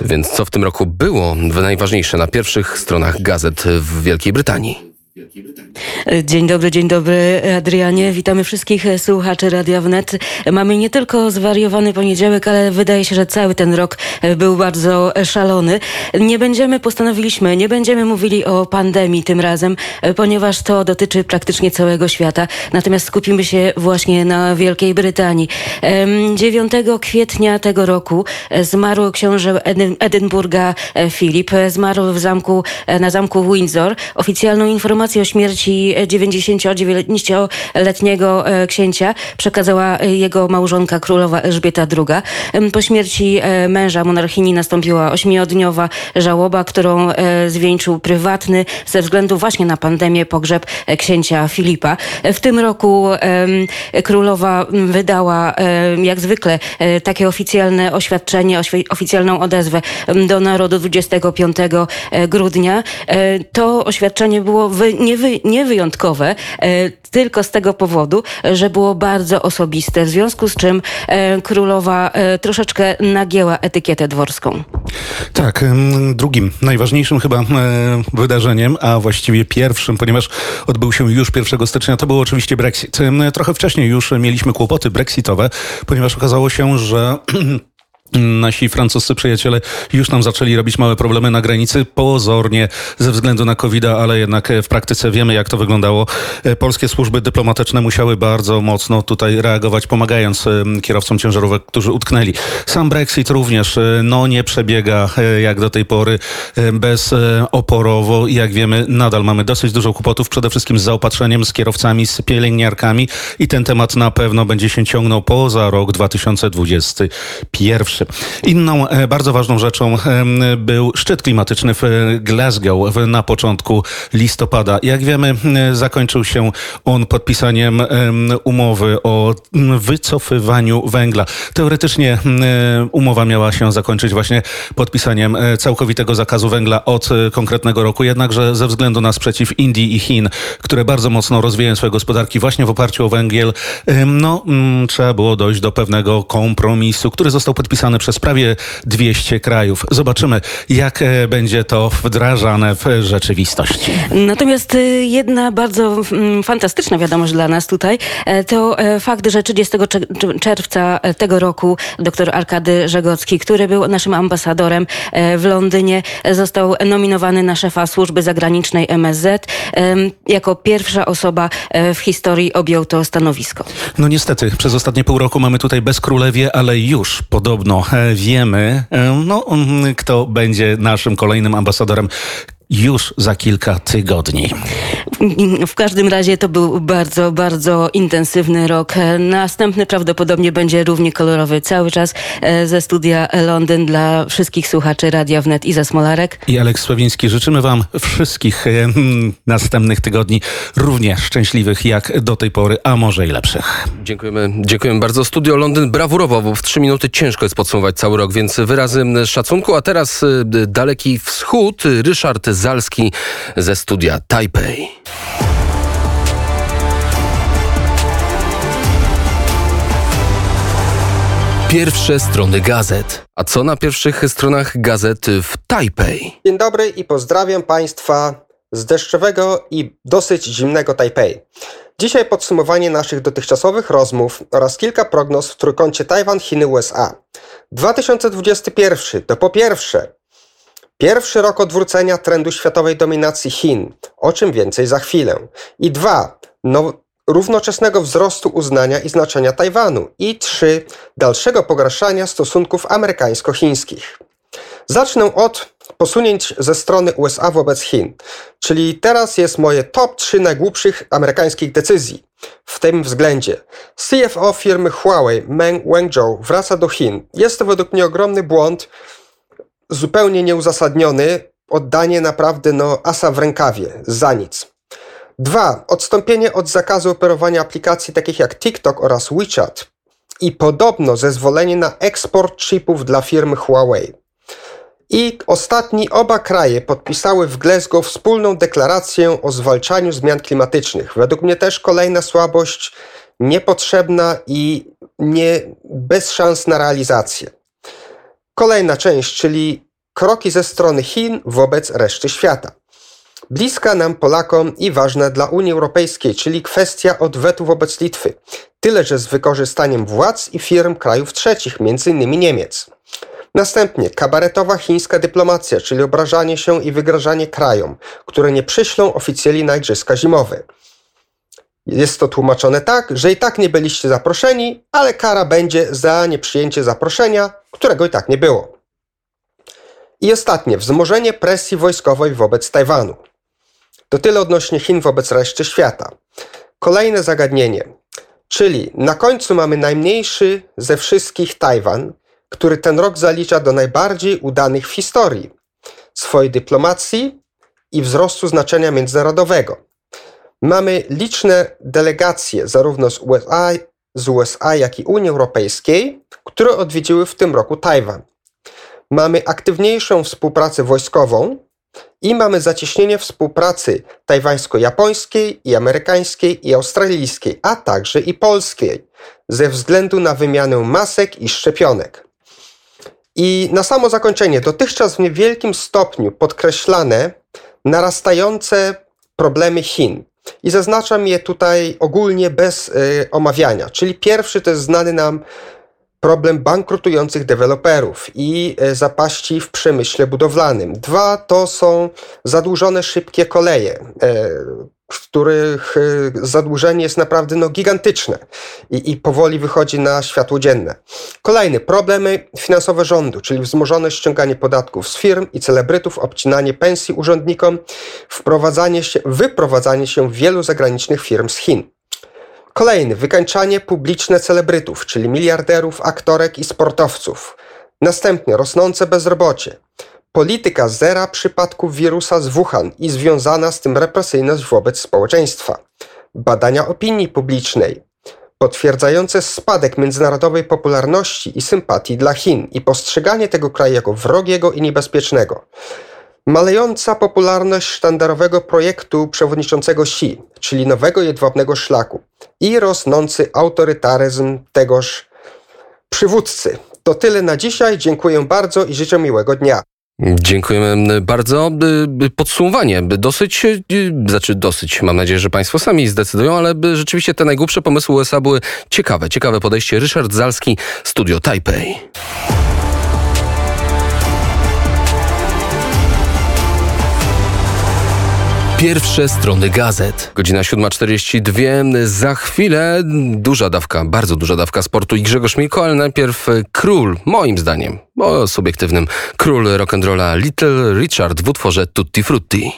Więc co w tym roku było najważniejsze na pierwszych stronach gazet w Wielkiej Brytanii? Dzień dobry, dzień dobry Adrianie. Witamy wszystkich słuchaczy Radia Wnet. Mamy nie tylko zwariowany poniedziałek, ale wydaje się, że cały ten rok był bardzo szalony. Nie będziemy, postanowiliśmy, nie będziemy mówili o pandemii tym razem, ponieważ to dotyczy praktycznie całego świata. Natomiast skupimy się właśnie na Wielkiej Brytanii. 9 kwietnia tego roku zmarł książę Edynburga Filip. Zmarł w zamku, na zamku Windsor. Oficjalną informację o śmierci 99-letniego e, księcia przekazała e, jego małżonka królowa Elżbieta II. Po śmierci e, męża monarchini nastąpiła ośmiodniowa żałoba, którą zwieńczył prywatny ze względu właśnie na pandemię pogrzeb księcia Filipa. W tym roku królowa wydała jak zwykle takie oficjalne oświadczenie, oficjalną odezwę do narodu 25 grudnia. To oświadczenie było nie, niewyjątkowe, e, tylko z tego powodu, że było bardzo osobiste, w związku z czym e, królowa e, troszeczkę nagięła etykietę dworską. Tak, drugim, najważniejszym chyba wydarzeniem, a właściwie pierwszym, ponieważ odbył się już 1 stycznia, to był oczywiście Brexit. Trochę wcześniej już mieliśmy kłopoty brexitowe, ponieważ okazało się, że Nasi francuscy przyjaciele już nam zaczęli robić małe problemy na granicy, pozornie ze względu na covid ale jednak w praktyce wiemy, jak to wyglądało. E, polskie służby dyplomatyczne musiały bardzo mocno tutaj reagować, pomagając e, kierowcom ciężarówek, którzy utknęli. Sam Brexit również e, no, nie przebiega jak do tej pory bezoporowo i jak wiemy, nadal mamy dosyć dużo kłopotów, przede wszystkim z zaopatrzeniem, z kierowcami, z pielęgniarkami i ten temat na pewno będzie się ciągnął poza rok 2021. Inną e, bardzo ważną rzeczą e, był szczyt klimatyczny w Glasgow na początku listopada. Jak wiemy, e, zakończył się on podpisaniem umowy o wycofywaniu węgla. Teoretycznie umowa miała się zakończyć właśnie podpisaniem całkowitego zakazu węgla od konkretnego roku, jednakże ze względu na sprzeciw Indii i Chin, które bardzo mocno rozwijają swoje gospodarki właśnie w oparciu o węgiel, no trzeba było dojść do pewnego kompromisu, który został podpisany podpisane przez prawie 200 krajów. Zobaczymy, jak e, będzie to wdrażane w rzeczywistości. Natomiast e, jedna bardzo mm, fantastyczna wiadomość dla nas tutaj e, to fakt, że 30 czerwca tego roku dr Arkady Żegocki, który był naszym ambasadorem w Londynie, został nominowany na szefa służby zagranicznej MSZ. Jako pierwsza osoba w historii objął to stanowisko. No niestety, przez ostatnie pół roku mamy tutaj bezkrólewie, ale już podobno Wiemy, e, no, mm, kto będzie naszym kolejnym ambasadorem już za kilka tygodni. W każdym razie to był bardzo, bardzo intensywny rok. Następny prawdopodobnie będzie równie kolorowy cały czas e, ze studia Londyn dla wszystkich słuchaczy Radia Wnet i ze Smolarek. I Aleks Sławiński. Życzymy Wam wszystkich e, następnych tygodni równie szczęśliwych jak do tej pory, a może i lepszych. Dziękujemy, dziękujemy bardzo. Studio Londyn brawurowo, bo w trzy minuty ciężko jest podsumować cały rok, więc wyrazy szacunku. A teraz e, daleki wschód. Ryszard Zalski ze studia Taipei. Pierwsze strony gazet. A co na pierwszych stronach gazet w Tajpej? Dzień dobry i pozdrawiam Państwa z deszczowego i dosyć zimnego Tajpej. Dzisiaj podsumowanie naszych dotychczasowych rozmów oraz kilka prognoz w trójkącie Tajwan, Chiny, USA. 2021 to po pierwsze pierwszy rok odwrócenia trendu światowej dominacji Chin, o czym więcej za chwilę. I dwa, no, równoczesnego wzrostu uznania i znaczenia Tajwanu. I trzy, dalszego pogarszania stosunków amerykańsko-chińskich. Zacznę od posunięć ze strony USA wobec Chin. Czyli teraz jest moje top 3 najgłupszych amerykańskich decyzji. W tym względzie CFO firmy Huawei Meng Wenzhou wraca do Chin. Jest to według mnie ogromny błąd, zupełnie nieuzasadniony, oddanie naprawdę no asa w rękawie, za nic. Dwa, odstąpienie od zakazu operowania aplikacji takich jak TikTok oraz WeChat i podobno zezwolenie na eksport chipów dla firmy Huawei. I ostatni, oba kraje podpisały w Glasgow wspólną deklarację o zwalczaniu zmian klimatycznych. Według mnie też kolejna słabość, niepotrzebna i nie, bez szans na realizację. Kolejna część, czyli kroki ze strony Chin wobec reszty świata. Bliska nam Polakom i ważna dla Unii Europejskiej, czyli kwestia odwetu wobec Litwy. Tyle, że z wykorzystaniem władz i firm krajów trzecich, m.in. Niemiec. Następnie kabaretowa chińska dyplomacja, czyli obrażanie się i wygrażanie krajom, które nie przyślą oficjeli na igrzyska zimowe. Jest to tłumaczone tak, że i tak nie byliście zaproszeni, ale kara będzie za nieprzyjęcie zaproszenia, którego i tak nie było. I ostatnie, wzmożenie presji wojskowej wobec Tajwanu. To tyle odnośnie Chin wobec reszty świata. Kolejne zagadnienie, czyli na końcu mamy najmniejszy ze wszystkich Tajwan, który ten rok zalicza do najbardziej udanych w historii swojej dyplomacji i wzrostu znaczenia międzynarodowego. Mamy liczne delegacje zarówno z USA, z USA, jak i Unii Europejskiej, które odwiedziły w tym roku Tajwan. Mamy aktywniejszą współpracę wojskową i mamy zacieśnienie współpracy tajwańsko-japońskiej, i amerykańskiej, i australijskiej, a także i polskiej, ze względu na wymianę masek i szczepionek. I na samo zakończenie, dotychczas w niewielkim stopniu podkreślane narastające problemy Chin. I zaznaczam je tutaj ogólnie bez y, omawiania. Czyli pierwszy to jest znany nam problem bankrutujących deweloperów i y, zapaści w przemyśle budowlanym. Dwa to są zadłużone szybkie koleje. Y, w których y, zadłużenie jest naprawdę no, gigantyczne i, i powoli wychodzi na światło dzienne. Kolejny, problemy finansowe rządu, czyli wzmożone ściąganie podatków z firm i celebrytów, obcinanie pensji urzędnikom, wprowadzanie się, wyprowadzanie się wielu zagranicznych firm z Chin. Kolejny, wykańczanie publiczne celebrytów, czyli miliarderów, aktorek i sportowców. Następnie rosnące bezrobocie polityka zera przypadków wirusa z Wuhan i związana z tym represyjność wobec społeczeństwa, badania opinii publicznej, potwierdzające spadek międzynarodowej popularności i sympatii dla Chin i postrzeganie tego kraju jako wrogiego i niebezpiecznego. Malejąca popularność sztandarowego projektu przewodniczącego Xi, czyli nowego jedwabnego szlaku, i rosnący autorytaryzm tegoż przywódcy. To tyle na dzisiaj. Dziękuję bardzo i życzę miłego dnia. Dziękujemy bardzo. Podsumowanie dosyć, znaczy dosyć, mam nadzieję, że Państwo sami zdecydują, ale rzeczywiście te najgłupsze pomysły USA były ciekawe. Ciekawe podejście. Ryszard Zalski, Studio Taipei. Pierwsze strony gazet. Godzina 7.42. Za chwilę duża dawka, bardzo duża dawka sportu i Grzegorz Milko, ale najpierw król, moim zdaniem, bo subiektywnym, król rock'n'rolla Little Richard w utworze Tutti Frutti.